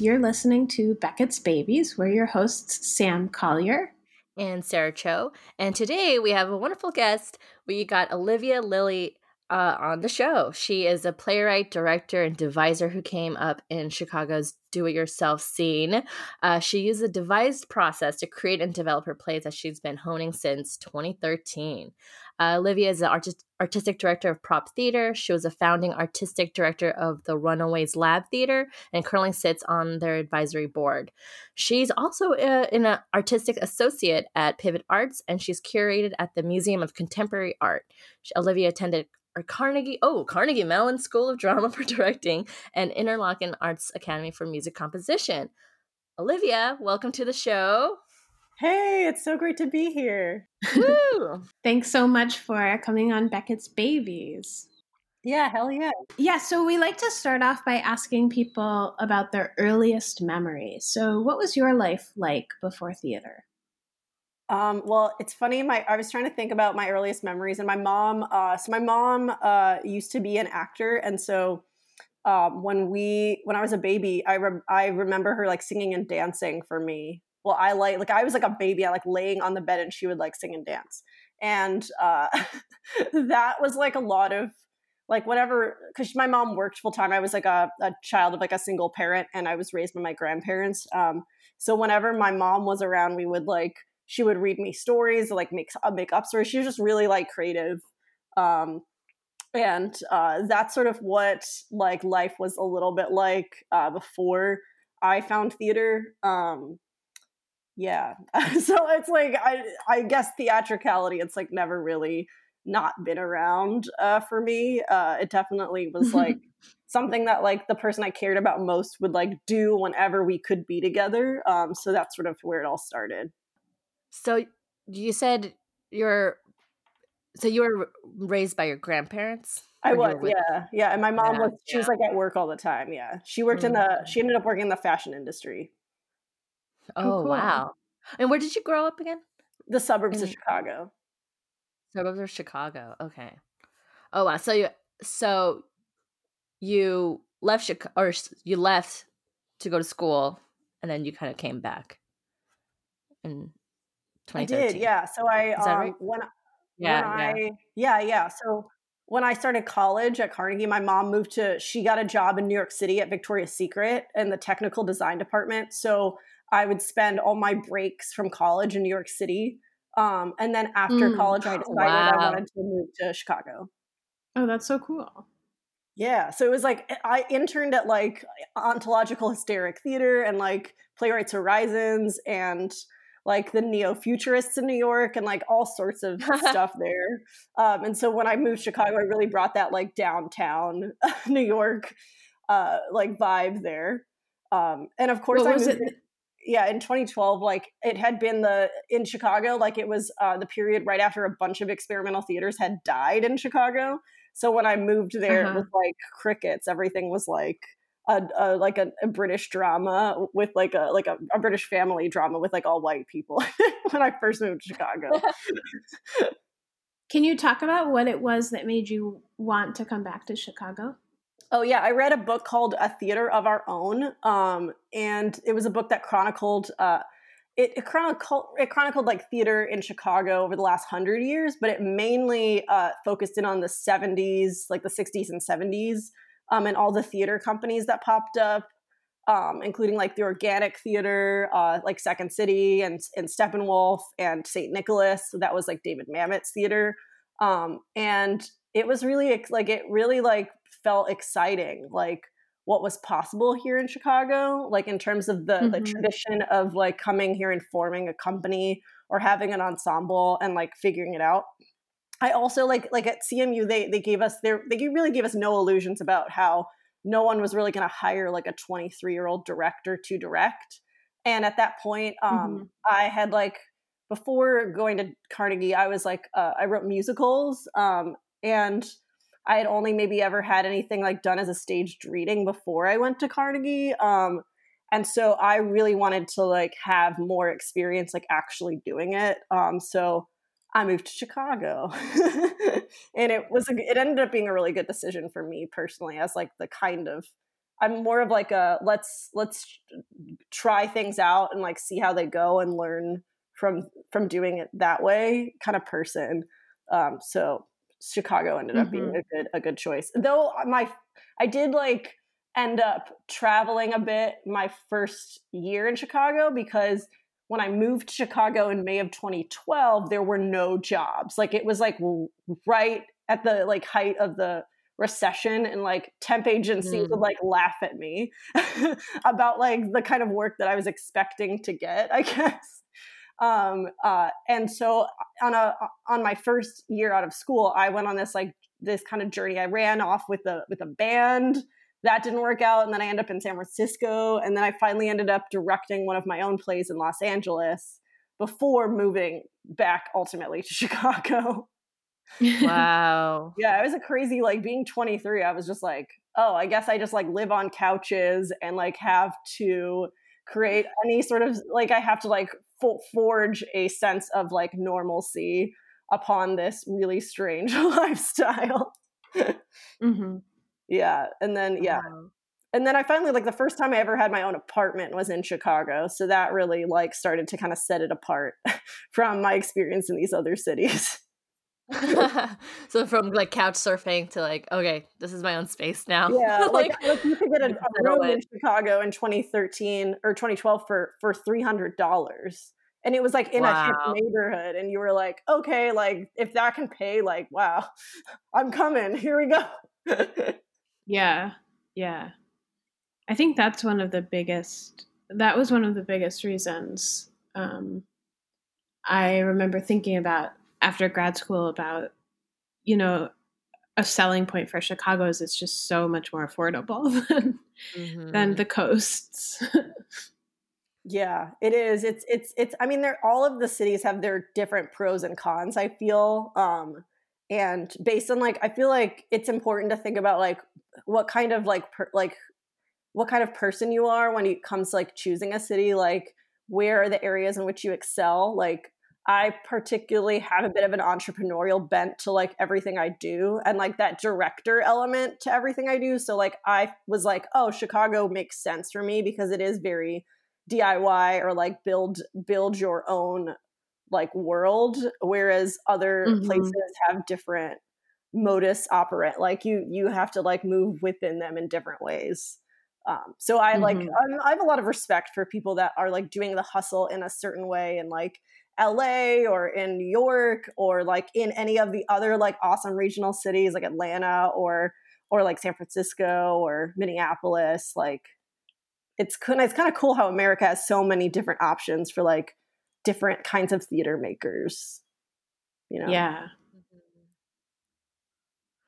You're listening to Beckett's Babies. We're your hosts, Sam Collier and Sarah Cho. And today we have a wonderful guest. We got Olivia Lilley uh, on the show. She is a playwright, director, and deviser who came up in Chicago's do it yourself scene. Uh, she used a devised process to create and develop her plays that she's been honing since 2013. Uh, Olivia is the artist, artistic director of Prop Theater. She was a founding artistic director of the Runaways Lab Theater and currently sits on their advisory board. She's also uh, an artistic associate at Pivot Arts and she's curated at the Museum of Contemporary Art. She, Olivia attended or Carnegie, oh, Carnegie Mellon School of Drama for Directing and Interlochen Arts Academy for Music Composition. Olivia, welcome to the show. Hey, it's so great to be here. Woo! Thanks so much for coming on Beckett's Babies. Yeah, hell yeah. Yeah, so we like to start off by asking people about their earliest memories. So, what was your life like before theater? Um, well, it's funny. My I was trying to think about my earliest memories, and my mom. Uh, so my mom uh, used to be an actor, and so um, when we when I was a baby, I re- I remember her like singing and dancing for me. Well, I like like I was like a baby. I like laying on the bed, and she would like sing and dance, and uh, that was like a lot of like whatever because my mom worked full time i was like a, a, child of like a single parent and i was raised by my grandparents um, so whenever my mom was around we would like she would read me stories, like make uh, make up stories. She was just really like creative, um, and uh, that's sort of what like life was a little bit like uh, before I found theater. Um, yeah, so it's like I I guess theatricality. It's like never really not been around uh, for me. Uh, it definitely was like something that like the person I cared about most would like do whenever we could be together. Um, so that's sort of where it all started. So you said you're so you were raised by your grandparents? I was, yeah, yeah. And my mom yeah, was she yeah. was like at work all the time. Yeah, she worked mm-hmm. in the mm-hmm. she ended up working in the fashion industry. Oh, oh cool. wow! And where did you grow up again? The suburbs in, of Chicago. Suburbs of Chicago. Okay. Oh wow! So you so you left Chicago or you left to go to school, and then you kind of came back. And I did, yeah. So I um, right? when yeah, when yeah. I yeah, yeah. So when I started college at Carnegie, my mom moved to she got a job in New York City at Victoria's Secret in the technical design department. So I would spend all my breaks from college in New York City. Um, and then after mm. college, I decided wow. I wanted to move to Chicago. Oh, that's so cool. Yeah. So it was like I interned at like Ontological Hysteric Theater and like Playwrights Horizons and like the neo futurists in New York and like all sorts of stuff there. Um, and so when I moved to Chicago, I really brought that like downtown New York uh, like vibe there. Um, and of course, what I was it? Yeah, in 2012, like it had been the in Chicago, like it was uh, the period right after a bunch of experimental theaters had died in Chicago. So when I moved there, uh-huh. it was like crickets. Everything was like a, a like a, a, British drama with like a like a, a, British family drama with like all white people when I first moved to Chicago. Can you talk about what it was that made you want to come back to Chicago? Oh yeah, I read a book called A Theater of Our Own, um, and it was a book that chronicled. Uh, it, it, chronicled it chronicled like theater in Chicago over the last hundred years, but it mainly uh, focused in on the '70s, like the '60s and '70s um, and all the theater companies that popped up, um, including like the Organic Theater, uh, like Second City and, and Steppenwolf and St. Nicholas. So that was like David Mamet's theater. Um, and it was really like, it really like felt exciting, like what was possible here in Chicago, like in terms of the, mm-hmm. the tradition of like coming here and forming a company or having an ensemble and like figuring it out. I also like like at CMU they they gave us their they really gave us no illusions about how no one was really going to hire like a 23 year old director to direct. And at that point, um, mm-hmm. I had like before going to Carnegie, I was like uh, I wrote musicals, um, and I had only maybe ever had anything like done as a staged reading before I went to Carnegie. Um, and so I really wanted to like have more experience like actually doing it. Um, so I moved to Chicago. and it was a, it ended up being a really good decision for me personally as like the kind of I'm more of like a let's let's try things out and like see how they go and learn from from doing it that way kind of person. Um, so Chicago ended up mm-hmm. being a good a good choice. Though my I did like end up traveling a bit my first year in Chicago because when I moved to Chicago in May of 2012, there were no jobs. Like it was like right at the like height of the recession and like temp agencies mm. would like laugh at me about like the kind of work that I was expecting to get, I guess. Um, uh, and so on a on my first year out of school, I went on this like this kind of journey. I ran off with a with a band. That didn't work out and then i ended up in san francisco and then i finally ended up directing one of my own plays in los angeles before moving back ultimately to chicago. Wow. Yeah it was a crazy like being 23 i was just like oh i guess i just like live on couches and like have to create any sort of like i have to like forge a sense of like normalcy upon this really strange lifestyle. Mm-hmm. Yeah and then yeah. Wow. and then i finally like the first time i ever had my own apartment was in chicago so that really like started to kind of set it apart from my experience in these other cities so from like couch surfing to like okay this is my own space now yeah like, like you could get a, a room in chicago in 2013 or 2012 for for $300 and it was like in wow. a neighborhood and you were like okay like if that can pay like wow i'm coming here we go Yeah. Yeah. I think that's one of the biggest that was one of the biggest reasons um, I remember thinking about after grad school about you know a selling point for Chicago is it's just so much more affordable than mm-hmm. than the coasts. yeah, it is. It's it's it's I mean they're all of the cities have their different pros and cons, I feel. Um and based on like i feel like it's important to think about like what kind of like per, like what kind of person you are when it comes to like choosing a city like where are the areas in which you excel like i particularly have a bit of an entrepreneurial bent to like everything i do and like that director element to everything i do so like i was like oh chicago makes sense for me because it is very diy or like build build your own like world whereas other mm-hmm. places have different modus operandi like you you have to like move within them in different ways um, so i mm-hmm. like I'm, i have a lot of respect for people that are like doing the hustle in a certain way and like la or in new york or like in any of the other like awesome regional cities like atlanta or or like san francisco or minneapolis like it's kind of, it's kind of cool how america has so many different options for like different kinds of theater makers you know yeah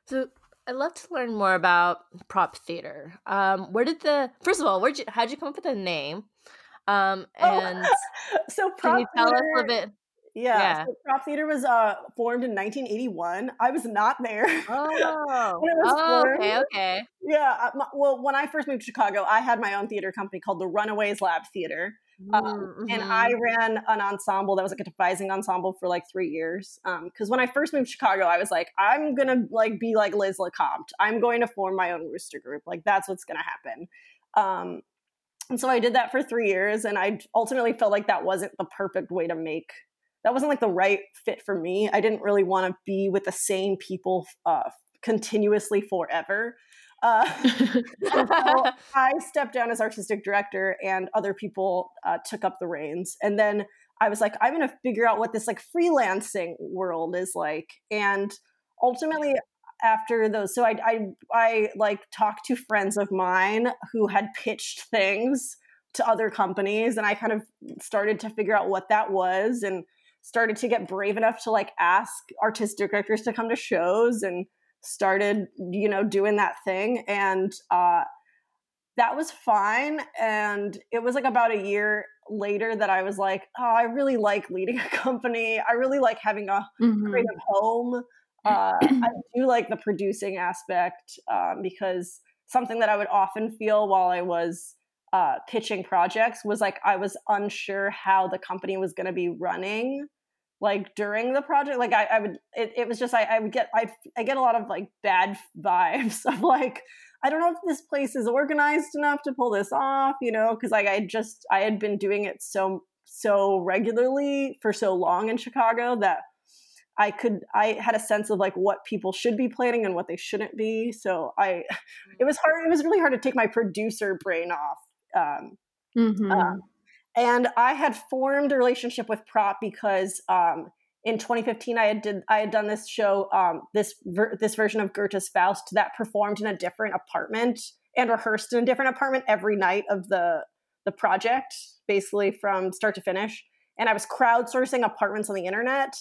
so I'd love to learn more about prop theater. Um, where did the first of all, where'd you how'd you come up with the name? Um, oh, and oh, so prop can you tell theater, us a bit? Yeah, yeah. So prop theater was uh, formed in 1981. I was not there. Oh, oh okay, okay. Yeah, uh, well, when I first moved to Chicago, I had my own theater company called the Runaways Lab Theater, um, mm-hmm. And I ran an ensemble that was like a devising ensemble for like three years. Um because um, when I first moved to Chicago, I was like, I'm gonna like be like Liz LeCompte. I'm going to form my own Wooster Group. Like that's what's gonna happen. Um, and so I did that for three years, and I ultimately felt like that wasn't the perfect way to make. That wasn't like the right fit for me. I didn't really want to be with the same people uh, continuously forever. Uh, so I stepped down as artistic director, and other people uh, took up the reins. And then I was like, I'm going to figure out what this like freelancing world is like. And ultimately, after those, so I, I, I like talked to friends of mine who had pitched things to other companies, and I kind of started to figure out what that was, and started to get brave enough to like ask artistic directors to come to shows and started, you know, doing that thing. And uh, that was fine. And it was like about a year later that I was like, oh, I really like leading a company. I really like having a mm-hmm. creative home. Uh, I do like the producing aspect um, because something that I would often feel while I was uh, pitching projects was like I was unsure how the company was going to be running like during the project like i, I would it, it was just I, I would get I, I get a lot of like bad vibes of like I don't know if this place is organized enough to pull this off, you know, because like I just I had been doing it so so regularly for so long in Chicago that I could I had a sense of like what people should be planning and what they shouldn't be. So I it was hard. It was really hard to take my producer brain off. Um, mm-hmm. uh, and I had formed a relationship with Prop because um, in 2015 I had did I had done this show um, this ver- this version of Goethe's Faust that performed in a different apartment and rehearsed in a different apartment every night of the the project basically from start to finish and I was crowdsourcing apartments on the internet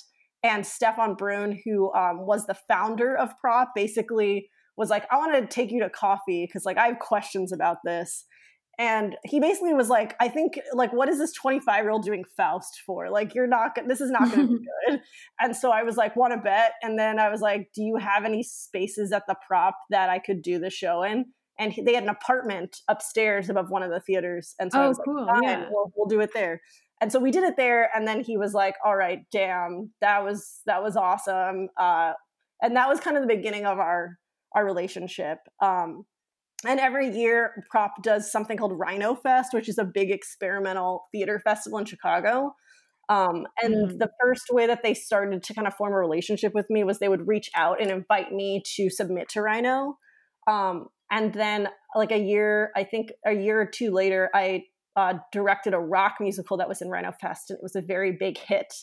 and Stefan Brun who um, was the founder of Prop basically was like I want to take you to coffee because like I have questions about this. And he basically was like i think like what is this 25 year old doing faust for? Like you're not this is not going to be good. And so i was like want to bet? And then i was like do you have any spaces at the prop that i could do the show in? And he, they had an apartment upstairs above one of the theaters and so oh, i was cool. like yeah. we'll, we'll do it there and so we did it there and then he was like all right damn that was that was awesome uh, and that was kind of the beginning of our our relationship um, and every year, Prop does something called Rhino Fest, which is a big experimental theater festival in Chicago. Um, and mm. the first way that they started to kind of form a relationship with me was they would reach out and invite me to submit to Rhino. Um, and then, like a year, I think a year or two later, I uh, directed a rock musical that was in Rhino Fest, and it was a very big hit.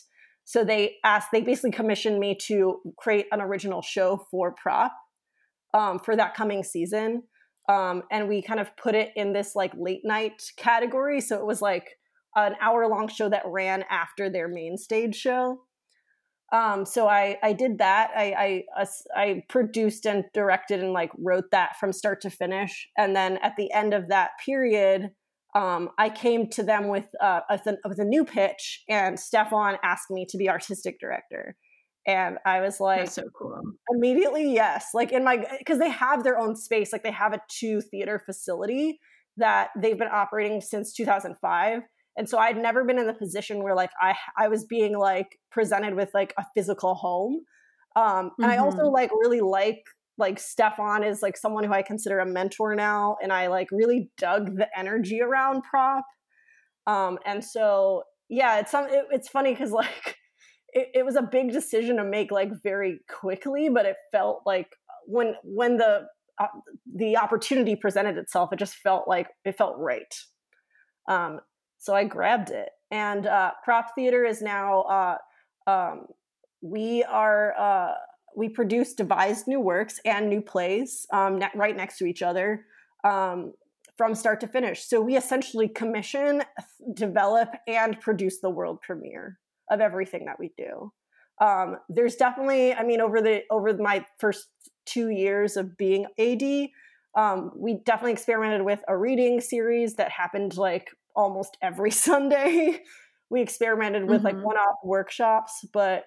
So they asked, they basically commissioned me to create an original show for Prop um, for that coming season um, and we kind of put it in this like late night category. So it was like an hour long show that ran after their main stage show. Um, so I I did that. I, I I produced and directed and like wrote that from start to finish. And then at the end of that period, um, I came to them with uh, a, with a new pitch, and Stefan asked me to be artistic director and I was like, That's so cool. Immediately, yes. Like in my, because they have their own space. Like they have a two theater facility that they've been operating since 2005. And so I'd never been in the position where like I I was being like presented with like a physical home. Um, and mm-hmm. I also mm-hmm. like really like like Stefan is like someone who I consider a mentor now, and I like really dug the energy around prop. Um, and so yeah, it's some it, it's funny because like it, it was a big decision to make like very quickly, but it felt like when when the uh, the opportunity presented itself, it just felt like it felt right. Um, so I grabbed it, and uh, Prop Theater is now uh, um, we are uh, we produce devised new works and new plays um, ne- right next to each other um, from start to finish. So we essentially commission, develop, and produce the world premiere of everything that we do. Um, there's definitely, I mean, over the over my first two years of being AD, um, we definitely experimented with a reading series that happened like almost every Sunday. we experimented with mm-hmm. like one-off workshops, but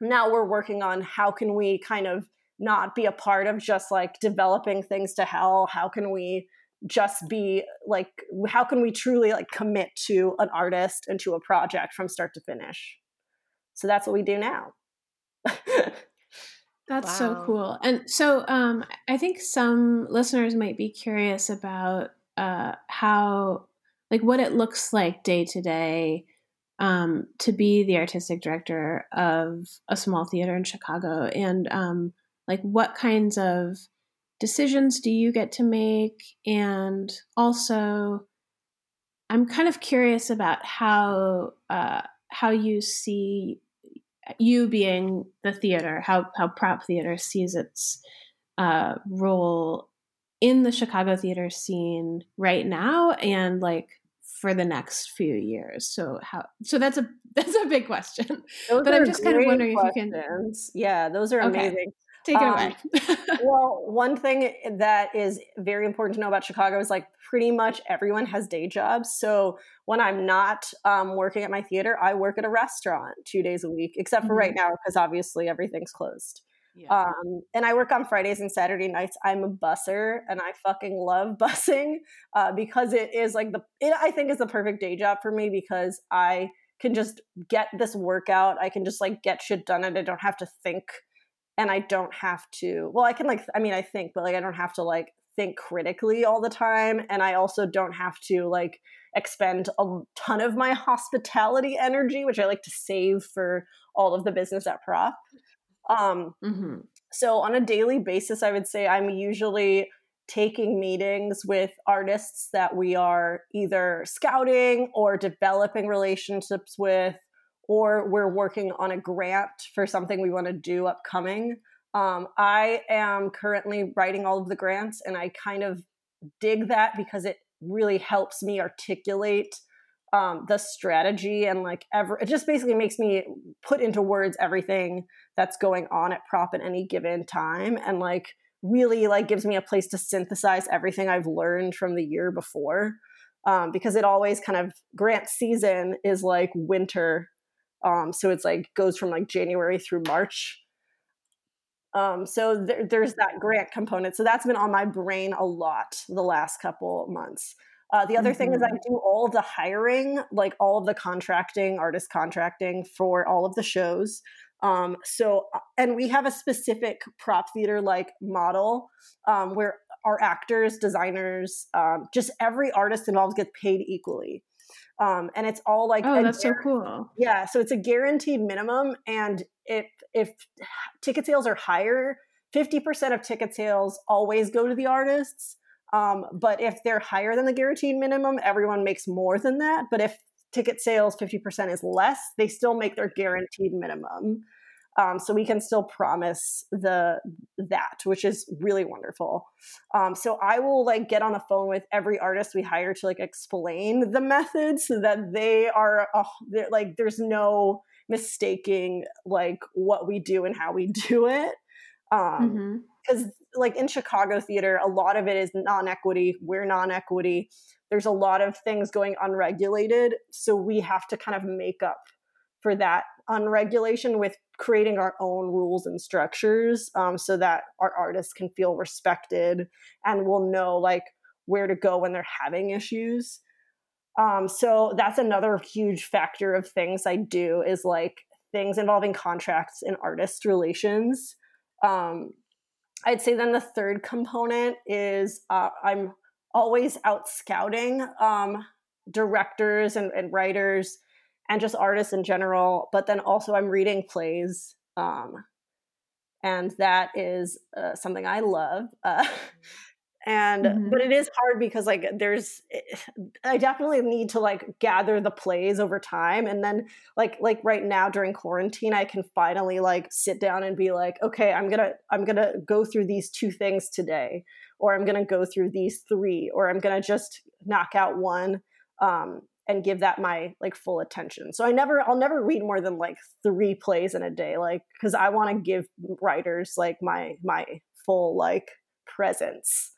now we're working on how can we kind of not be a part of just like developing things to hell. How can we just be like how can we truly like commit to an artist and to a project from start to finish so that's what we do now that's wow. so cool and so um i think some listeners might be curious about uh how like what it looks like day to day um to be the artistic director of a small theater in chicago and um like what kinds of decisions do you get to make? And also, I'm kind of curious about how uh, how you see you being the theater, how how prop theater sees its uh, role in the Chicago theater scene right now, and like for the next few years. So how so that's a that's a big question. Those but I'm just kind of wondering questions. if you can Yeah, those are okay. amazing. Take it um, away. well, one thing that is very important to know about Chicago is like pretty much everyone has day jobs. So when I'm not um, working at my theater, I work at a restaurant two days a week, except for mm-hmm. right now because obviously everything's closed. Yeah. Um, and I work on Fridays and Saturday nights. I'm a busser, and I fucking love busing uh, because it is like the it I think is the perfect day job for me because I can just get this workout. I can just like get shit done, and I don't have to think and I don't have to. Well, I can like I mean I think, but like I don't have to like think critically all the time and I also don't have to like expend a ton of my hospitality energy, which I like to save for all of the business at prop. Um, mm-hmm. So on a daily basis, I would say I'm usually taking meetings with artists that we are either scouting or developing relationships with, or we're working on a grant for something we want to do upcoming. Um, I am currently writing all of the grants, and I kind of dig that because it really helps me articulate um, the strategy and like ever it just basically makes me put into words everything that's going on at prop at any given time and like really like gives me a place to synthesize everything i've learned from the year before um, because it always kind of grant season is like winter um, so it's like goes from like january through march um, so there, there's that grant component. So that's been on my brain a lot the last couple months. Uh, the other mm-hmm. thing is I mm-hmm. do all of the hiring, like all of the contracting, artist contracting for all of the shows. Um, so, uh, and we have a specific prop theater like model um, where our actors, designers, um, just every artist involved gets paid equally. Um, and it's all like oh, that's so cool. Yeah, so it's a guaranteed minimum, and if if ticket sales are higher, fifty percent of ticket sales always go to the artists. Um, but if they're higher than the guaranteed minimum, everyone makes more than that. But if ticket sales 50% is less, they still make their guaranteed minimum. Um, so we can still promise the that, which is really wonderful. Um, so I will like get on the phone with every artist we hire to like explain the method so that they are uh, like there's no mistaking like what we do and how we do it. Um, because mm-hmm. like in Chicago theater, a lot of it is non-equity. We're non-equity. There's a lot of things going unregulated, so we have to kind of make up for that unregulation with creating our own rules and structures um, so that our artists can feel respected and will know like where to go when they're having issues um, so that's another huge factor of things i do is like things involving contracts and artist relations um, i'd say then the third component is uh, i'm always out scouting um, directors and, and writers and just artists in general. But then also, I'm reading plays, um, and that is uh, something I love. Uh, and mm-hmm. but it is hard because like there's i definitely need to like gather the plays over time and then like like right now during quarantine i can finally like sit down and be like okay i'm gonna i'm gonna go through these two things today or i'm gonna go through these three or i'm gonna just knock out one um and give that my like full attention. So I never I'll never read more than like 3 plays in a day like cuz I want to give writers like my my full like presence.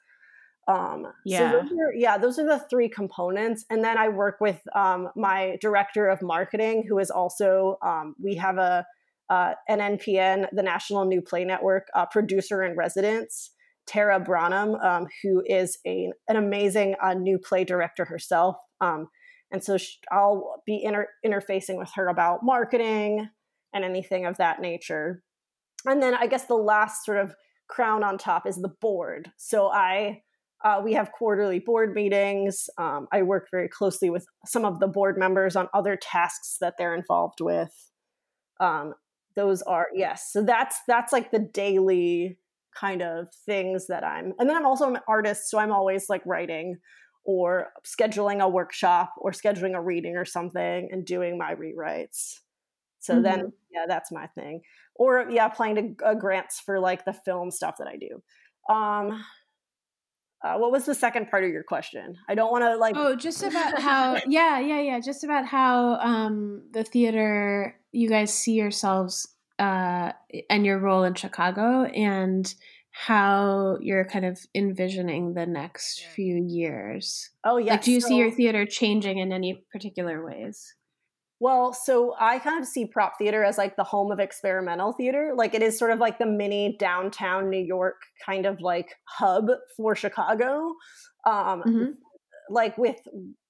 Um yeah. So those are, yeah, those are the three components and then I work with um my director of marketing who is also um we have a uh, an NPN, the National New Play Network, uh, producer in residence, Tara Branham, um, who is a, an amazing uh, new play director herself. Um, and so I'll be inter- interfacing with her about marketing and anything of that nature. And then I guess the last sort of crown on top is the board. So I uh, we have quarterly board meetings. Um, I work very closely with some of the board members on other tasks that they're involved with. Um, those are yes. So that's that's like the daily kind of things that I'm. And then I'm also an artist, so I'm always like writing or scheduling a workshop or scheduling a reading or something and doing my rewrites. So mm-hmm. then, yeah, that's my thing. Or yeah, applying to uh, grants for like the film stuff that I do. Um, uh, what was the second part of your question? I don't want to like. Oh, just about how. yeah, yeah, yeah. Just about how um, the theater you guys see yourselves uh, and your role in Chicago and how you're kind of envisioning the next few years. Oh, yeah. Like, do you so, see your theater changing in any particular ways? Well, so I kind of see prop theater as like the home of experimental theater. Like it is sort of like the mini downtown New York kind of like hub for Chicago. Um, mm-hmm. Like with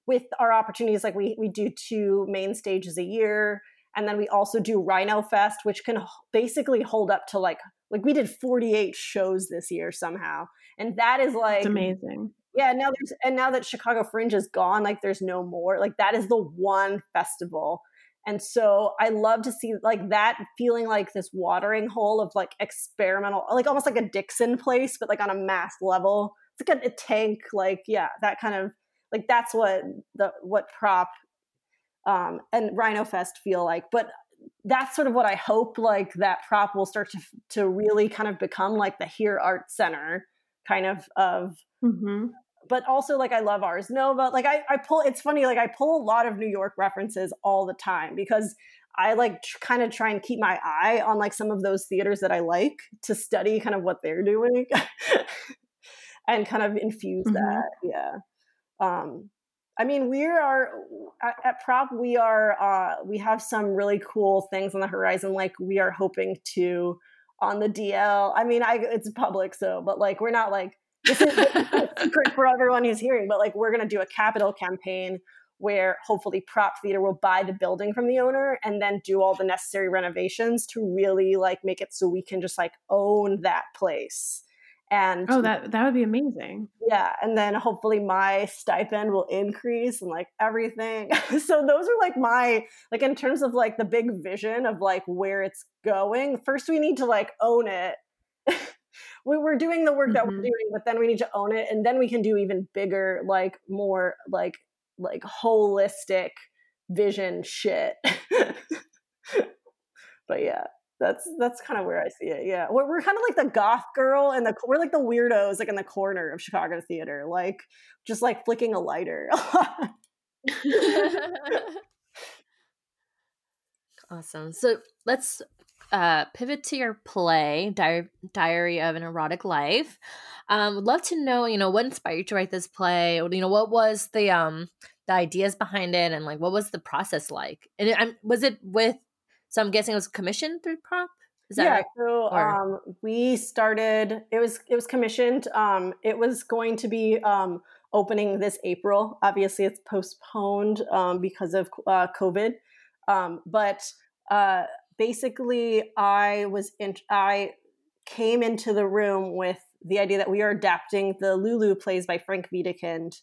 with our opportunities, like we we do two main stages a year, and then we also do Rhino Fest, which can basically hold up to like like we did 48 shows this year somehow, and that is like it's amazing. Yeah, now there's and now that Chicago Fringe is gone, like there's no more. Like that is the one festival. And so I love to see like that feeling like this watering hole of like experimental, like almost like a Dixon place, but like on a mass level. It's like a, a tank, like yeah, that kind of like that's what the what prop um, and Rhino Fest feel like. But that's sort of what I hope like that prop will start to to really kind of become like the Here Art Center kind of of. Mm-hmm. But also, like I love Ars Nova. Like I, I pull. It's funny. Like I pull a lot of New York references all the time because I like tr- kind of try and keep my eye on like some of those theaters that I like to study kind of what they're doing and kind of infuse mm-hmm. that. Yeah. Um, I mean, we are at, at Prop. We are uh, we have some really cool things on the horizon. Like we are hoping to on the DL. I mean, I it's public, so but like we're not like this is secret for everyone who's hearing. But like we're gonna do a capital campaign where hopefully Prop Theater will buy the building from the owner and then do all the necessary renovations to really like make it so we can just like own that place. And oh that that would be amazing. Yeah and then hopefully my stipend will increase and like everything. So those are like my like in terms of like the big vision of like where it's going first we need to like own it we were doing the work mm-hmm. that we're mm-hmm. doing but then we need to own it and then we can do even bigger like more like like holistic vision shit but yeah that's that's kind of where I see it. Yeah, we're, we're kind of like the goth girl, and the we're like the weirdos, like in the corner of Chicago theater, like just like flicking a lighter. awesome. So let's uh, pivot to your play, Di- Diary of an Erotic Life. Um, would love to know, you know, what inspired you to write this play? You know, what was the um the ideas behind it, and like what was the process like? And it, was it with so I'm guessing it was commissioned through Prop. Is that yeah, right? so um, we started. It was it was commissioned. Um, it was going to be um, opening this April. Obviously, it's postponed um, because of uh, COVID. Um, but uh, basically, I was in. I came into the room with the idea that we are adapting the Lulu plays by Frank Wedekind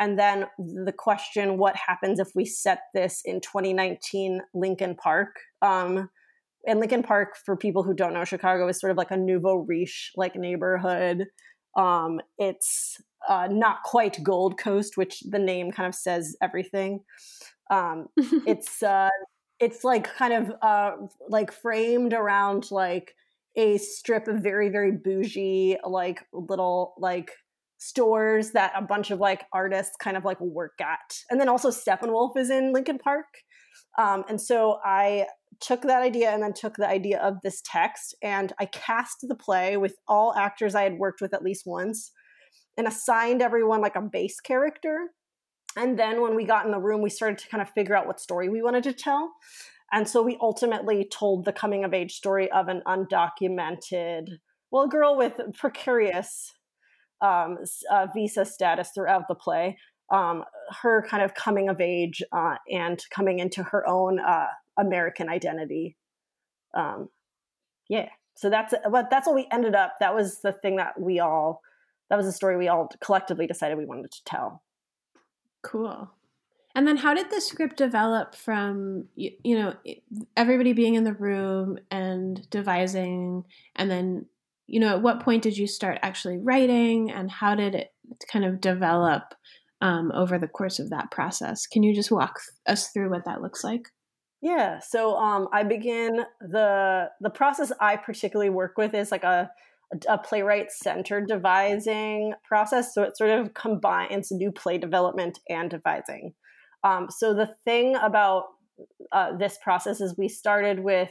and then the question, what happens if we set this in 2019 Lincoln Park? Um, and Lincoln Park, for people who don't know Chicago, is sort of like a nouveau riche like neighborhood. Um, it's uh, not quite Gold Coast, which the name kind of says everything. Um, it's uh, it's like kind of uh, like framed around like a strip of very very bougie like little like stores that a bunch of like artists kind of like work at. And then also Steppenwolf is in Lincoln Park. Um, and so I took that idea and then took the idea of this text and I cast the play with all actors I had worked with at least once and assigned everyone like a base character. And then when we got in the room, we started to kind of figure out what story we wanted to tell. And so we ultimately told the coming of age story of an undocumented, well, girl with precarious um, uh, visa status throughout the play. Um, her kind of coming of age uh, and coming into her own uh, American identity. Um, yeah, so that's but that's what we ended up. That was the thing that we all. That was the story we all collectively decided we wanted to tell. Cool. And then how did the script develop from you, you know everybody being in the room and devising and then you know, at what point did you start actually writing and how did it kind of develop um, over the course of that process? Can you just walk us through what that looks like? Yeah, so um, I begin the the process I particularly work with is like a a playwright centered devising process. So it sort of combines new play development and devising. Um, so the thing about uh, this process is we started with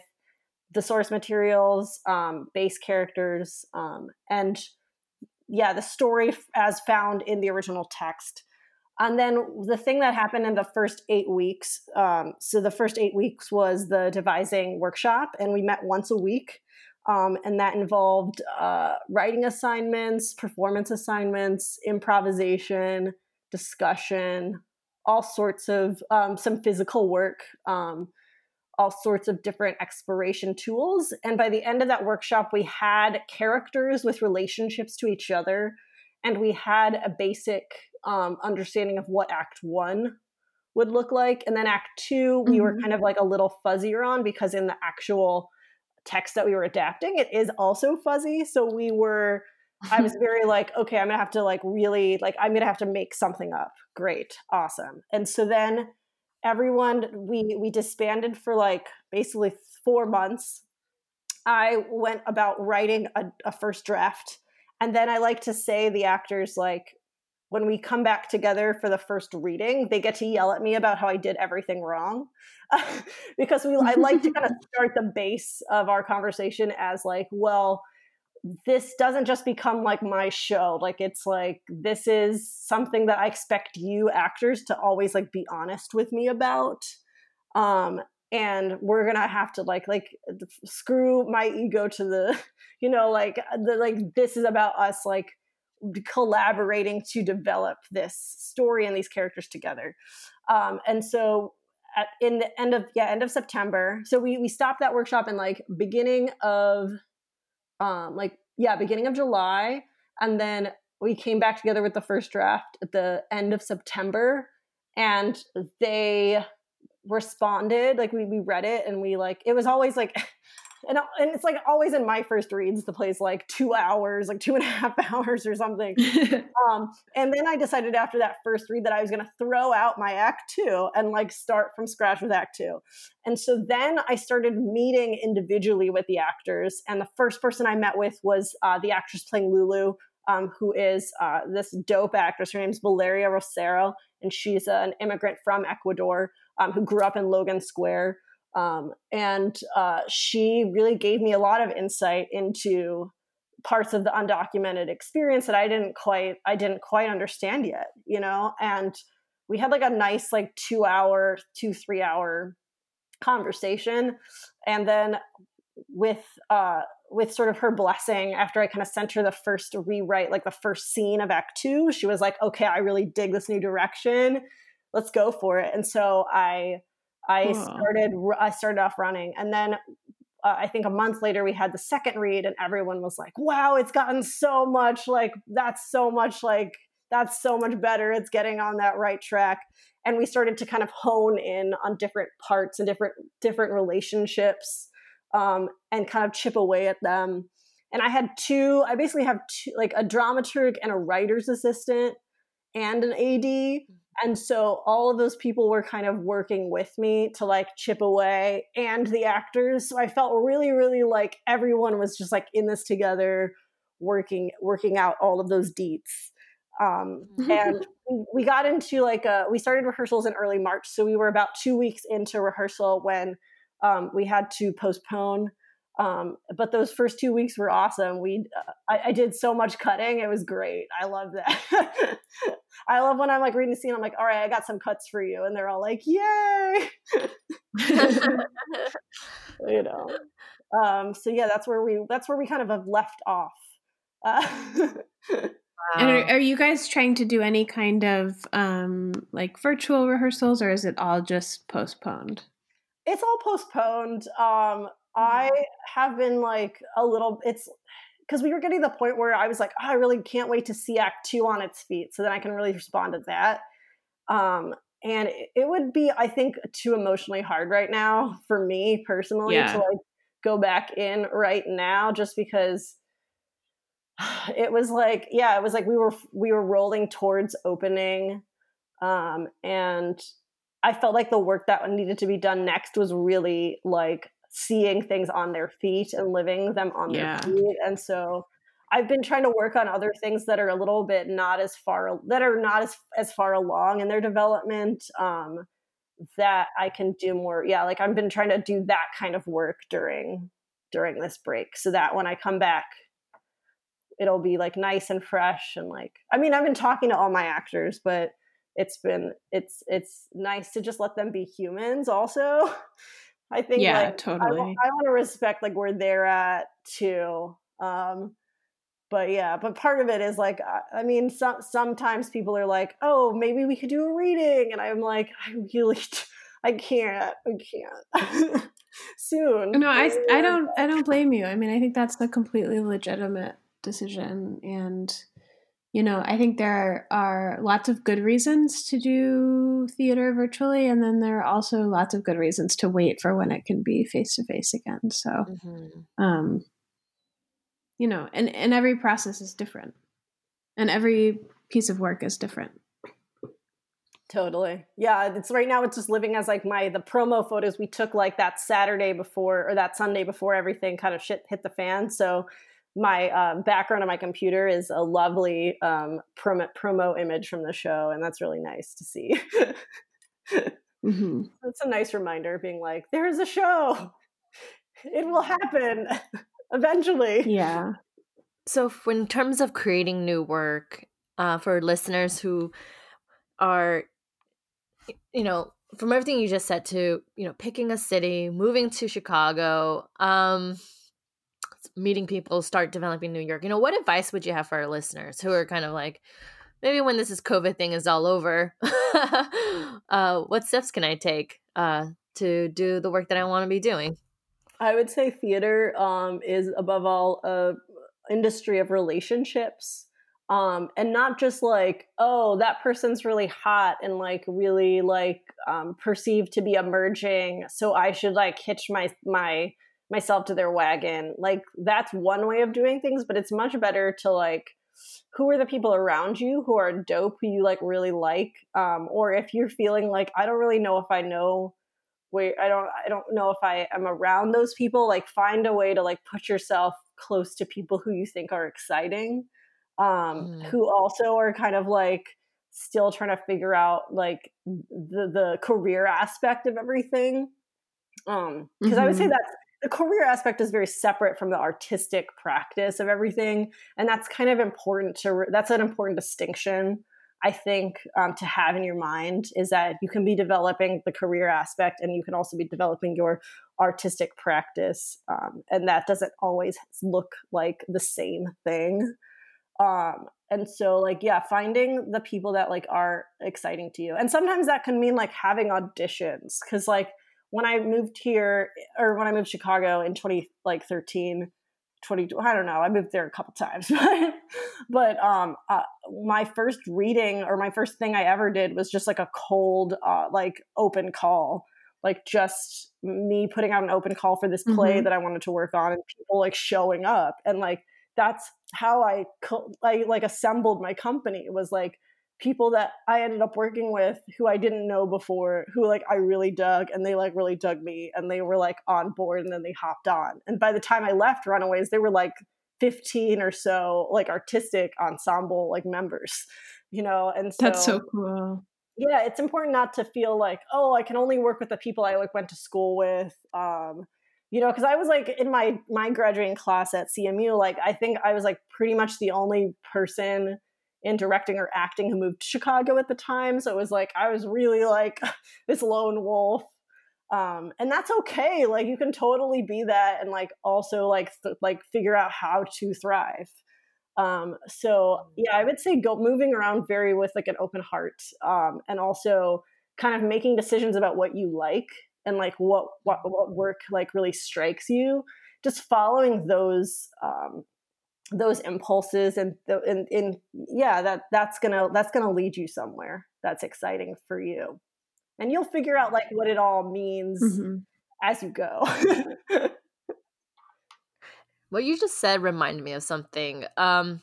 the source materials, um, base characters, um, and yeah, the story as found in the original text. And then the thing that happened in the first eight weeks um, so the first eight weeks was the devising workshop, and we met once a week. Um, and that involved uh, writing assignments, performance assignments, improvisation, discussion, all sorts of um, some physical work. Um, all sorts of different exploration tools. And by the end of that workshop, we had characters with relationships to each other, and we had a basic um, understanding of what Act One would look like. And then Act 2 we mm-hmm. were kind of like a little fuzzier on because in the actual text that we were adapting, it is also fuzzy. So we were. I was very like, okay, I'm gonna have to like really like I'm gonna have to make something up. Great, awesome. And so then everyone we we disbanded for like basically four months i went about writing a, a, first draft and then i like to say the actors like when we come back together for the first reading they get to yell at me about how i did everything wrong because we i like to kind of start the base of our conversation as like well this doesn't just become like my show like it's like this is something that i expect you actors to always like be honest with me about um and we're gonna have to like like screw my ego to the you know like the like this is about us like collaborating to develop this story and these characters together. Um and so at, in the end of yeah end of september so we we stopped that workshop in like beginning of um like yeah beginning of july. And then we came back together with the first draft at the end of september. And they responded like we, we read it and we like it was always like and, and it's like always in my first reads the play's like two hours like two and a half hours or something. Um, and then i decided after that first read that i was going to throw out my act two and like start from scratch with act two. And so then i started meeting individually with the actors and the first person i met with was uh, the actress playing lulu um, who is uh, this dope actress. Her name's valeria rosero and she's an immigrant from ecuador um, who grew up in logan square um, and uh, she really gave me a lot of insight into parts of the undocumented experience that I didn't quite I didn't quite understand yet, you know. And we had like a nice like two hour, two three hour conversation, and then with uh with sort of her blessing after I kind of sent her the first rewrite, like the first scene of Act Two, she was like, "Okay, I really dig this new direction. Let's go for it." And so I I started I started off running, and then uh, I think a month later we had the second read, and everyone was like, "Wow, it's gotten so much like that's so much like that's so much better. It's getting on that right track." And we started to kind of hone in on different parts and different different relationships, um, and kind of chip away at them. And I had two. I basically have two, like a dramaturg and a writer's assistant, and an AD and so all of those people were kind of working with me to like chip away and the actors. So i felt really really like everyone was just like in this together working working out all of those deets. Um, and we got into like a, we started rehearsals in early march. So we were about two weeks into rehearsal when um, we had to postpone um, but those first two weeks were awesome. We, uh, I, I, did so much cutting. It was great. I love that. I love when I'm like reading a scene. I'm like, all right, I got some cuts for you, and they're all like, yay! you know. Um, so yeah, that's where we that's where we kind of have left off. Uh. And are, are, you guys trying to do any kind of um, like virtual rehearsals, or is it all just postponed? It's all postponed. Um, I mm-hmm. have been like a little, it's because we were getting to the point where I was like, oh, I really can't wait to see Act Two on its feet so then I can really respond to that. Um, and it would be, I think, too emotionally hard right now for me personally yeah. to like go back in right now just because it was like, yeah, it was like we were we were rolling towards opening. Um, and I felt like the work that needed to be done next was really like seeing things on their feet and living them on yeah. their feet. And so I've been trying to work on other things that are a little bit not as far that are not as as far along in their development. Um, that I can do more. Yeah, like I've been trying to do that kind of work during during this break, so that when I come back, it'll be like nice and fresh and like. I mean, I've been talking to all my actors, but it's been it's it's nice to just let them be humans also I think yeah, like, totally. I, I want to respect like where they're at too. Um, but yeah, but part of it is like I mean, some sometimes people are like, oh, maybe we could do a reading, and I'm like, I really, I can't. I can't. Soon. No, I I don't I don't blame you. I mean, I think that's a completely legitimate decision and you know, I think there are lots of good reasons to do theater virtually, and then there are also lots of good reasons to wait for when it can be face to face again. So, mm-hmm. um, you know, and and every process is different, and every piece of work is different. Totally. Yeah, it's right now it's just living as like my the promo photos we took like that Saturday before or that Sunday before everything kind of shit hit the fan. So my uh, background on my computer is a lovely um, promo, promo image from the show, and that's really nice to see. mm-hmm. It's a nice reminder, being like, "There is a show. It will happen eventually." Yeah. So, in terms of creating new work uh, for listeners who are, you know, from everything you just said to you know picking a city, moving to Chicago. Um, meeting people, start developing New York. You know, what advice would you have for our listeners who are kind of like, maybe when this is COVID thing is all over, uh, what steps can I take uh, to do the work that I want to be doing? I would say theater um, is above all a industry of relationships. Um, and not just like, oh, that person's really hot and like really like um, perceived to be emerging, so I should like hitch my my myself to their wagon. Like that's one way of doing things, but it's much better to like who are the people around you who are dope who you like really like um or if you're feeling like I don't really know if I know wait I don't I don't know if I am around those people like find a way to like put yourself close to people who you think are exciting um mm. who also are kind of like still trying to figure out like the the career aspect of everything um because mm-hmm. I would say mm-hmm. that's the career aspect is very separate from the artistic practice of everything and that's kind of important to that's an important distinction i think um, to have in your mind is that you can be developing the career aspect and you can also be developing your artistic practice um, and that doesn't always look like the same thing. Um, and so like yeah finding the people that like are exciting to you and sometimes that can mean like having auditions because like when I moved here or when I moved to Chicago in 20 like 13 20 I don't know I moved there a couple times but um uh, my first reading or my first thing I ever did was just like a cold uh, like open call like just me putting out an open call for this play mm-hmm. that I wanted to work on and people like showing up and like that's how I I like assembled my company it was like people that I ended up working with who I didn't know before, who like I really dug and they like really dug me and they were like on board and then they hopped on. And by the time I left Runaways, they were like 15 or so like artistic ensemble like members, you know, and so That's so cool. Yeah, it's important not to feel like, oh, I can only work with the people I like went to school with. Um, you know, because I was like in my my graduating class at CMU, like I think I was like pretty much the only person in directing or acting who moved to Chicago at the time. So it was like I was really like this lone wolf. Um, and that's okay. Like you can totally be that and like also like th- like figure out how to thrive. Um, so yeah, I would say go moving around very with like an open heart, um, and also kind of making decisions about what you like and like what what what work like really strikes you. Just following those um, those impulses and the, and, and yeah that that's gonna that's gonna lead you somewhere that's exciting for you. And you'll figure out like what it all means mm-hmm. as you go. What you just said reminded me of something. Um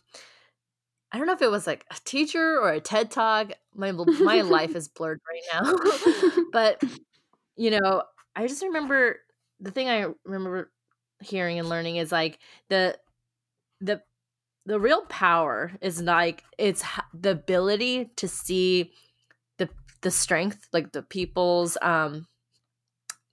i don't know if it was like a teacher or a ted talk. My my life is blurred right now. But you know i just remember the thing i remember hearing and learning is like the the the real power is like it's the ability to see the the strength like the people's um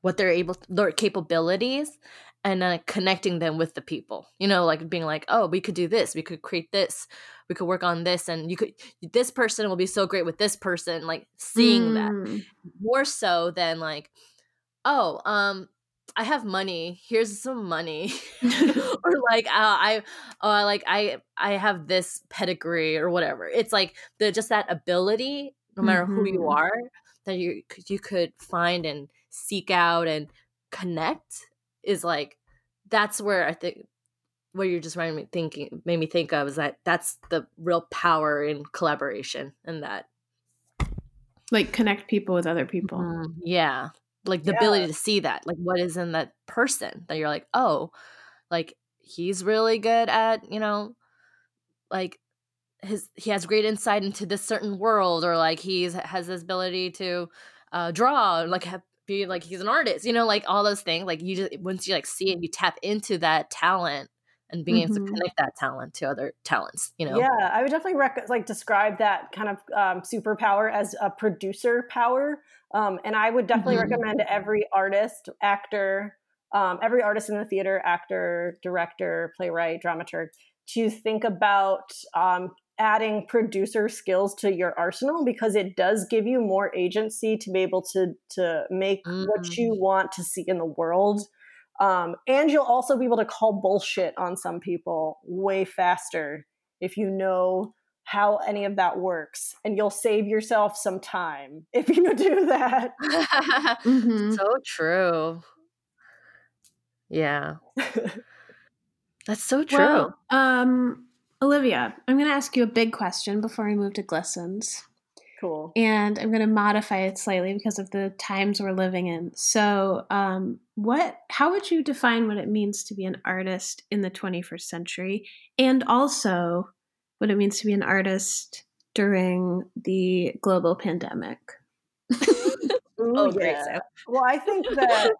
what they're able their capabilities and then connecting them with the people. You know like being like oh we could do this. We could create this. We could work on this and you could this person will be so great with this person. Like seeing mm. that more so than like oh um I have money. Here's some money, or like uh, I, uh, like I, I have this pedigree or whatever. It's like the just that ability, no matter mm-hmm. who you mm-hmm. are, that you you could find and seek out and connect is like that's where I think what you're just me thinking made me think of is that that's the real power in collaboration and that like connect people with other people. Mm, yeah. Like the yeah. ability to see that. Like what is in that person that you're like, "Oh, like he's really good at, you know, like his he has great insight into this certain world or like he's has this ability to uh draw like have, be like he's an artist you know like all those things like you just once you like see it you tap into that talent and being mm-hmm. able to mm-hmm. connect that talent to other talents you know yeah i would definitely rec- like describe that kind of um, superpower as a producer power um, and i would definitely mm-hmm. recommend every artist actor um, every artist in the theater actor director playwright dramaturg to think about um, adding producer skills to your arsenal because it does give you more agency to be able to to make mm. what you want to see in the world um, and you'll also be able to call bullshit on some people way faster if you know how any of that works and you'll save yourself some time if you do that. Mm-hmm. so true. Yeah. That's so true. Well, um olivia i'm going to ask you a big question before we move to glistens cool. And i'm going to modify it slightly because of the times we're living in. So um, what how would you define what it means to be an artist in the 21st century? And also what it means to be an artist during the global pandemic. Ooh, oh yeah. well i think that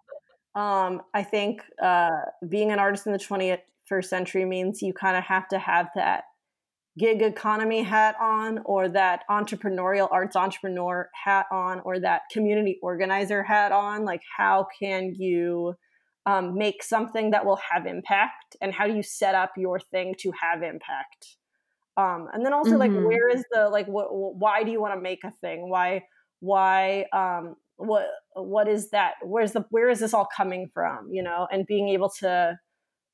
um, i think uh, being an artist in the 21st century means you kind of have to have that gig economy hat on or that entrepreneurial arts entrepreneur hat on or that community organizer hat on? Like how can you um, make something that will have impact? And how do you set up your thing to have impact? Um, and then also mm-hmm. like where is the like what why do you want to make a thing? Why why um what what is that where's the where is this all coming from you know? And being able to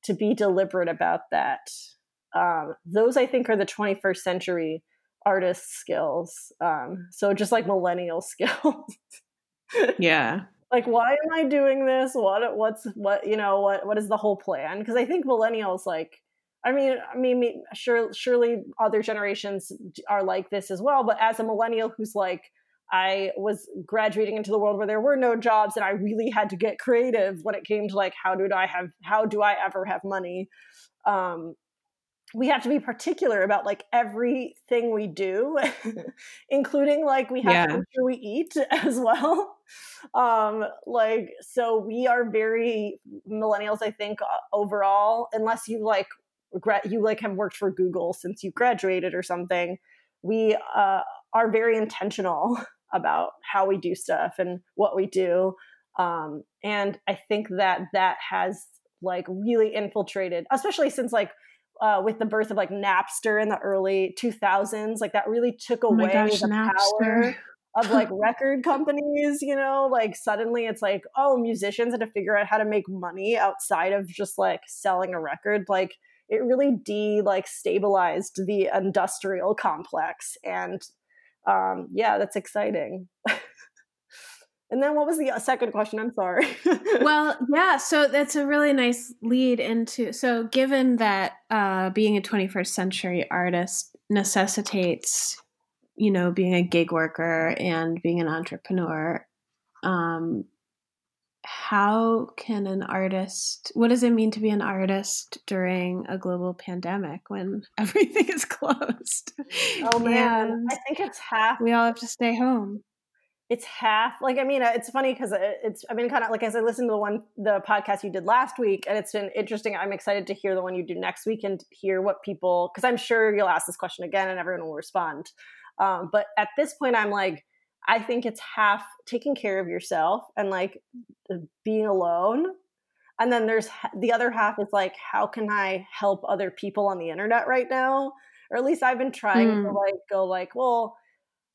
to be deliberate about that um, those I think are the 21st century artist skills. Um, so just like millennial skills. yeah. Like, why am I doing this? What, what's, what, you know, what, what is the whole plan? Because I think millennials, like, I mean, I mean, sure, surely other generations are like this as well. But as a millennial who's like, I was graduating into the world where there were no jobs, and I really had to get creative when it came to like, how do I have, how do I ever have money? Um, we have to be particular about like everything we do including like we have yeah. to make sure we eat as well um like so we are very millennials i think uh, overall unless you like regret, you like have worked for google since you graduated or something we uh, are very intentional about how we do stuff and what we do um and i think that that has like really infiltrated especially since like uh, with the birth of like Napster in the early 2000s, like that really took away oh gosh, the Napster. power of like record companies, you know, like suddenly it's like, oh, musicians had to figure out how to make money outside of just like selling a record. Like it really de like stabilized the industrial complex. And um, yeah, that's exciting. And then what was the uh, second question? I'm sorry. well, yeah, so that's a really nice lead into. So, given that uh, being a 21st century artist necessitates, you know, being a gig worker and being an entrepreneur, um, how can an artist, what does it mean to be an artist during a global pandemic when everything is closed? Oh, man. And I think it's half. We all have to stay home it's half like i mean it's funny because it's i've been kind of like as i listened to the one the podcast you did last week and it's been interesting i'm excited to hear the one you do next week and hear what people because i'm sure you'll ask this question again and everyone will respond. Um, but at this point i'm like i think it's half taking care of yourself and like being alone. And then there's the other half is like how can i help other people on the internet right now? Or at least i've been trying mm. to like go like well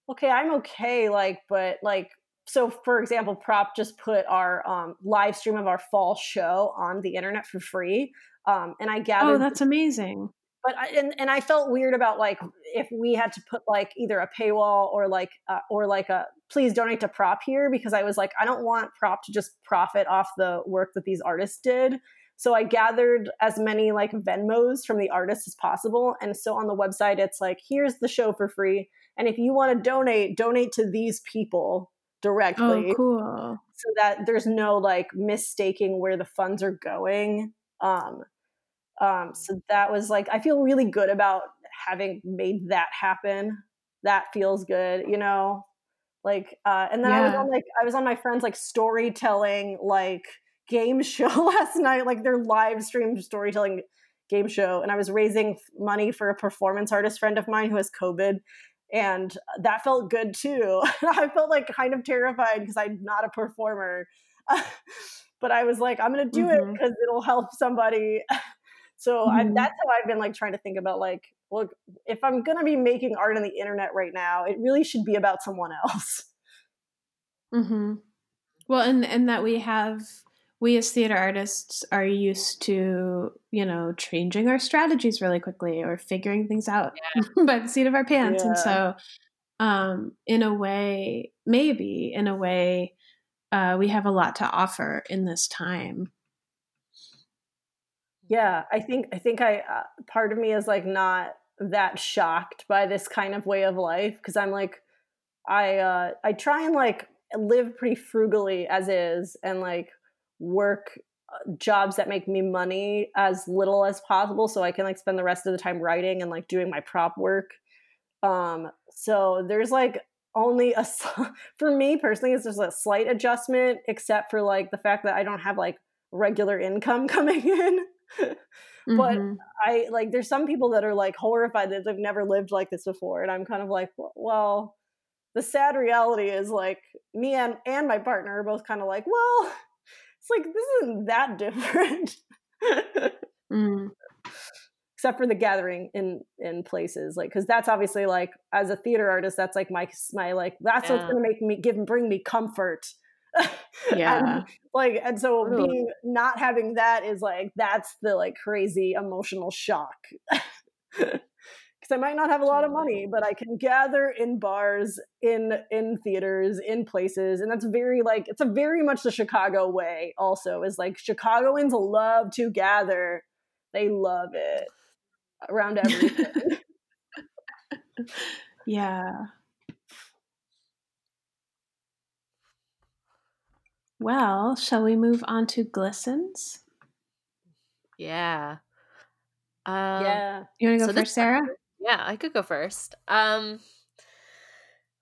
okay, I'm okay. Like, but like, so for example, Prop just put our um, live stream of our fall show on the internet for free. Um, and I gathered. Oh, that's amazing. but I, and and I felt weird about like if we had to put like either a paywall or like uh, or like a please donate to prop here because I was like I don't want prop to just profit off the work that these artists did. So I gathered as many like Venmos from the artists as possible, and so on the website it's like here's the show for free, and if you want to donate, donate to these people directly. Oh, cool. So that there's no like mistaking where the funds are going. Um, um, so that was like, I feel really good about having made that happen. That feels good, you know? Like, uh, and then I was on like, I was on my friend's like storytelling, like game show last night, like their live stream storytelling game show. And I was raising money for a performance artist friend of mine who has COVID. And that felt good too. I felt like kind of terrified because I'm not a performer. but I was like, I'm going to do it Mhm. because it'll help somebody. So I, Mhm. that's how I've been like trying to think about like, look, if I'm gonna be making art on the internet right now, it really should be about someone else. Mm-hmm. Well, and and that we have we as theater artists are used to you know changing our strategies really quickly or figuring things out by the seat of our pants, and so um, in a way, maybe in a way, uh, we have a lot to offer in this time. Yeah, I think I think I uh, part of me is like not that shocked by this kind of way of life because I'm like I uh I try and like live pretty frugally as is and like work uh, jobs that make me money as little as possible so I can like spend the rest of the time writing and like doing my prop work. Um so there's like only a for me personally it's just a slight adjustment except for like the fact that I don't have like regular income coming in. But Mhm. I like there's some people that are like horrified that they've never lived like this before and I'm kind of like well the sad reality is like me and and my partner are both kind of like well it's like this isn't that different Mm. except for the gathering in in places like cuz that's obviously like as a theater artist that's like my my like that's what's going to make me give and bring me comfort yeah. And, like and so Totally. being not having that is like that's the like crazy emotional shock because i might not have a lot of money but i can gather in bars in in theaters in places and that's very like it's a very much the chicago way also is like chicagoans love to gather they love it around everything Yeah. Well, shall we move on to glistens? Yeah. Um, yeah You want to go So first, Sarah? Yeah, I could go first. Um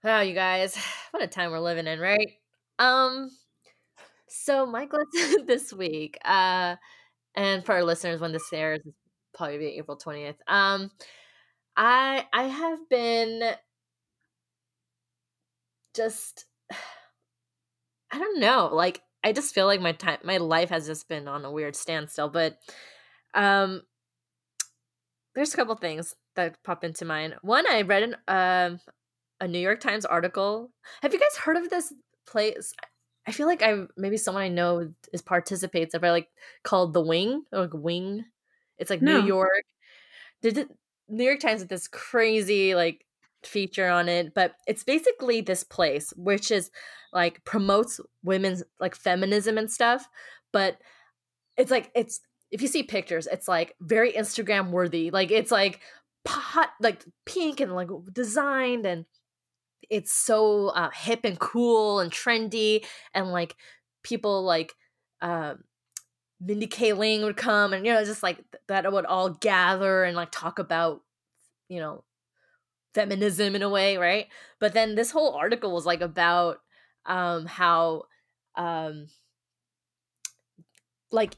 Wow, you guys, what a time we're living in, right? Um so my glitz this week, uh and for our listeners when this airs it's probably be April 20th. Um I I have been just I don't know, like I just feel like my time my life has just been on a weird standstill, but um there's a couple things that pop into mind. One, I read an um a New York Times article. Have you guys heard of this place? I feel like I maybe someone I know is participates. If I like called the Wing or like Wing, it's like No. New York. Did it, New York Times with this crazy like feature on it, but it's basically this place which is like promotes women's like feminism and stuff, but it's like it's if you see pictures, it's like very Instagram worthy. Like it's like pot like pink and like designed and it's so uh, hip and cool and trendy and like people like um Mindy Kaling would come and you know just like th- that would all gather and like talk about you know feminism in a way right? But then this whole article was like about um how um like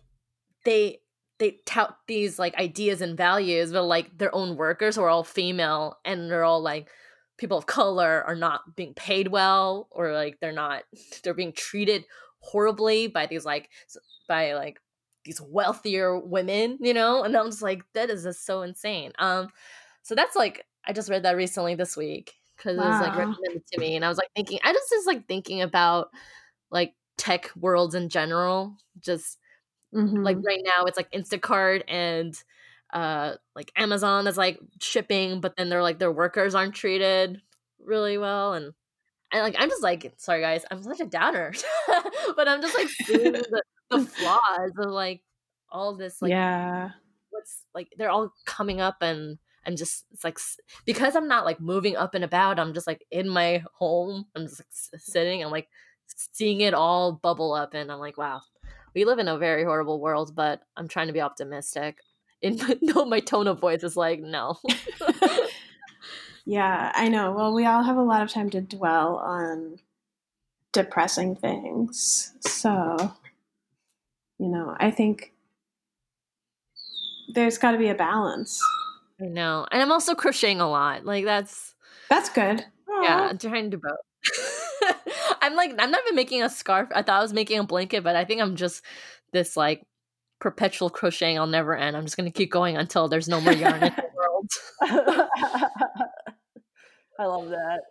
they they tout these like ideas and values but like their own workers who are all female and they're all like people of color are not being paid well or like they're not they're being treated horribly by these like by like these wealthier women you know? And i'm just like that is just so insane. Um so that's like i just read that recently this week because it was like recommended to me and i was like thinking i just just like thinking about like tech worlds in general just Mhm. like right now it's like instacart and uh like Amazon that's like shipping, but then they're like their workers aren't treated really well and and like I'm just like sorry guys, I'm such a downer. but I'm just like seeing the, the flaws of like all this like yeah. what's like they're all coming up and and just it's like because I'm not like moving up and about, I'm just like in my home. I'm just like sitting. I'm like seeing it all bubble up, and I'm like, wow, we live in a very horrible world. But I'm trying to be optimistic. In no, my tone of voice is like no. Yeah, I know. Well, we all have a lot of time to dwell on depressing things. So, you know, I think there's got to be a balance. I know, and I'm also crocheting a lot. Like that's That's good. yeah, I'm trying to do both. I'm like I'm not even making a scarf. I thought I was making a blanket, but I think I'm just this like perpetual crocheting. I'll never end. I'm just gonna keep going until there's no more yarn in the world. I love that.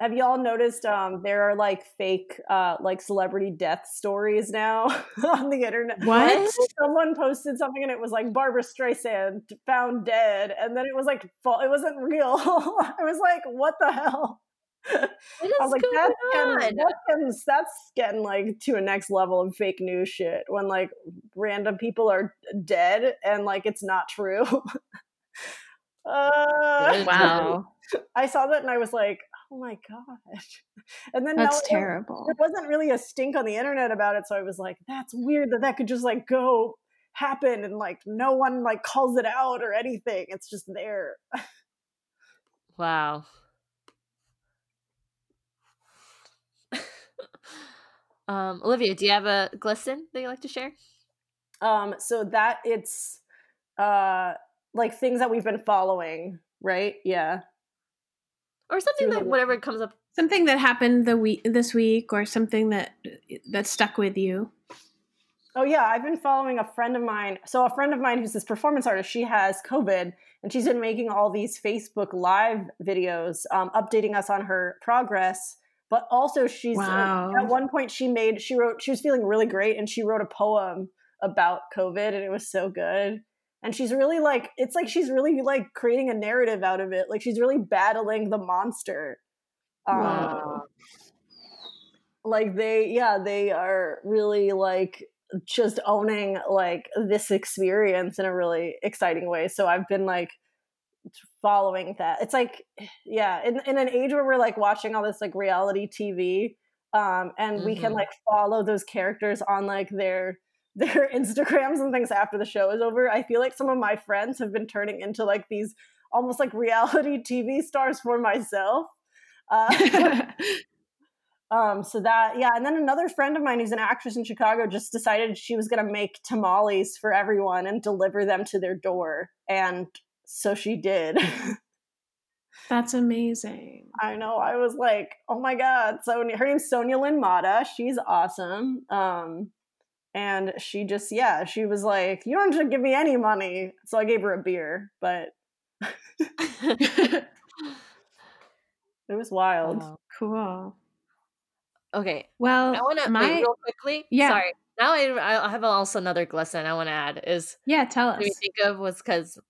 Have y'all noticed um, there are like fake uh, like celebrity death stories now on the internet? What? Someone posted something and it was like Barbra Streisand found dead, and then it was like fa- it wasn't real. I was like, what the hell? What I was like, going that's on? getting, that's getting that's getting like to a next level of fake news shit when like random people are dead and like it's not true. uh, Wow. I saw that and I was like, oh my gosh. And then That's no, terrible. There wasn't really a stink on the internet about it, so I was like, that's weird that that could just like go happen and like no one like calls it out or anything. It's just there. Wow. Um, Olivia, do you have a glisten that you'd like to share? Um, so that it's uh like things that we've been following, right? Yeah. Or something that whatever comes up. Something that happened the week this week, or something that that stuck with you. Oh yeah, I've been following a friend of mine. So a friend of mine who's this performance artist, she has COVID, and she's been making all these Facebook Live videos, um, updating us on her progress. But also, she's uh, Wow. at one point she made she wrote she was feeling really great, and she wrote a poem about COVID, and it was so good. And she's really like it's like she's really like creating a narrative out of it. Like she's really battling the monster. Um, like they yeah they are really like just owning like this experience in a really exciting way so i've been like following that it's like yeah in, in an age where we're like watching all this like reality tv um and we can Mhm. like follow those characters on like their their instagrams and things after the show is over i feel like some of my friends have been turning into like these almost like reality tv stars for myself uh um, so that, yeah. And then another friend of mine who's an actress in Chicago just decided she was going to make tamales for everyone and deliver them to their door. And so she did. That's amazing. I know. I was like, oh my God. So her name's Sonia Lynn Mata. She's awesome. Um, and she just, yeah, she was like, you don't have to give me any money. So I gave her a beer, but it was wild. Wow. cool. Okay, Well, I want to my real quickly. Yeah. Sorry. Now I I have also another glisten I want to add. Is yeah, tell us. what we think of was because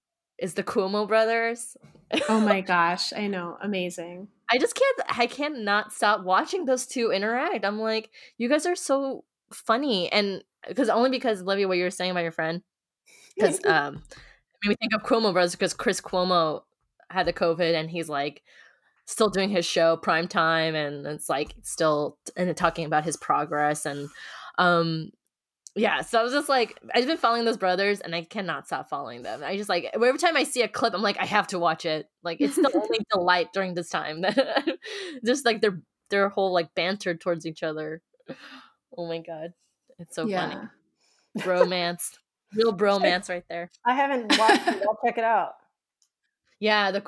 is the Cuomo brothers. Oh my gosh, I know, amazing. I just can't. I can't not stop watching those two interact. I'm like, you guys are so funny, and because only because Olivia, what you were saying about your friend, because um, made me think of Cuomo brothers because Chris Cuomo had the COVID and he's like still doing his show prime time and it's like still and talking about his progress and um yeah so i was just like i've been following those brothers and i cannot stop following them i just like every time i see a clip i'm like i have to watch it like it's the only delight during this time just like their their whole like banter towards each other oh my god it's so yeah. funny Romance. real bromance right there I haven't watched it. I'll check it out. yeah the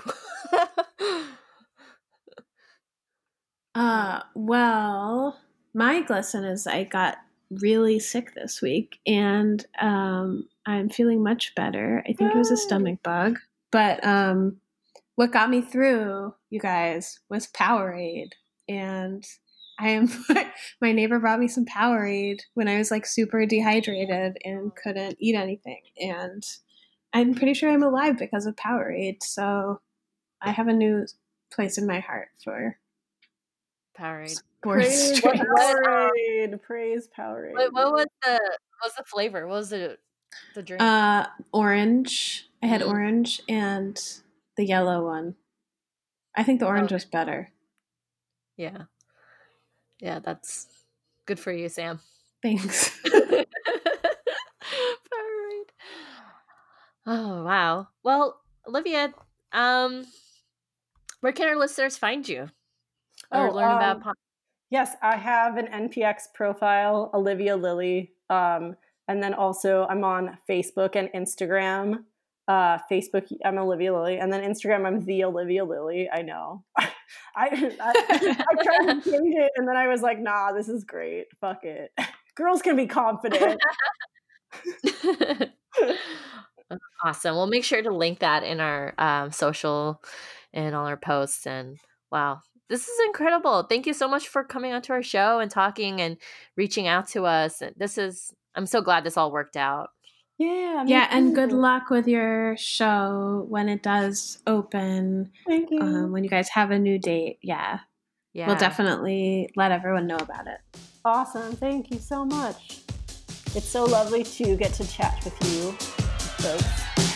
Uh, well, my glisten is I got really sick this week and um, I'm feeling much better. I think it was a stomach bug. But um, what got me through, you guys, was Powerade. And I am my neighbor brought me some Powerade when I was like super dehydrated and couldn't eat anything. And I'm pretty sure I'm alive because of Powerade. So I have a new place in my heart for Powerade. Praise Powerade. Praise Powerade. What, what was the what was the flavor? What was the the drink? Uh, orange. I had Mm. orange and the yellow one. I think the orange Okay. was better. yeah. Yeah, that's good for you, Sam. Thanks. Powerade. Oh wow. Well, Olivia, um, where can our listeners find you or Oh, learn about? um, Po- Yes, I have an NPX profile, Olivia Lilley. Um, and then also I'm on Facebook and Instagram. Uh, Facebook, I'm Olivia Lilley. And then Instagram, I'm the Olivia Lilley. I know. I, I, I tried to change it and then I was like, nah, this is great. Fuck it. Girls can be confident. awesome. We'll make sure to link that in our um, social and all our posts. And wow, this is incredible. Thank you so much for coming onto our show and talking and reaching out to us. This is, I'm so glad this all worked out. Yeah. me yeah, and good luck with your show when it does open. Thank you. Um, when you guys have a new date, yeah, Yeah. we'll definitely let everyone know about it. awesome. Thank you so much. It's so lovely to get to chat with you, folks.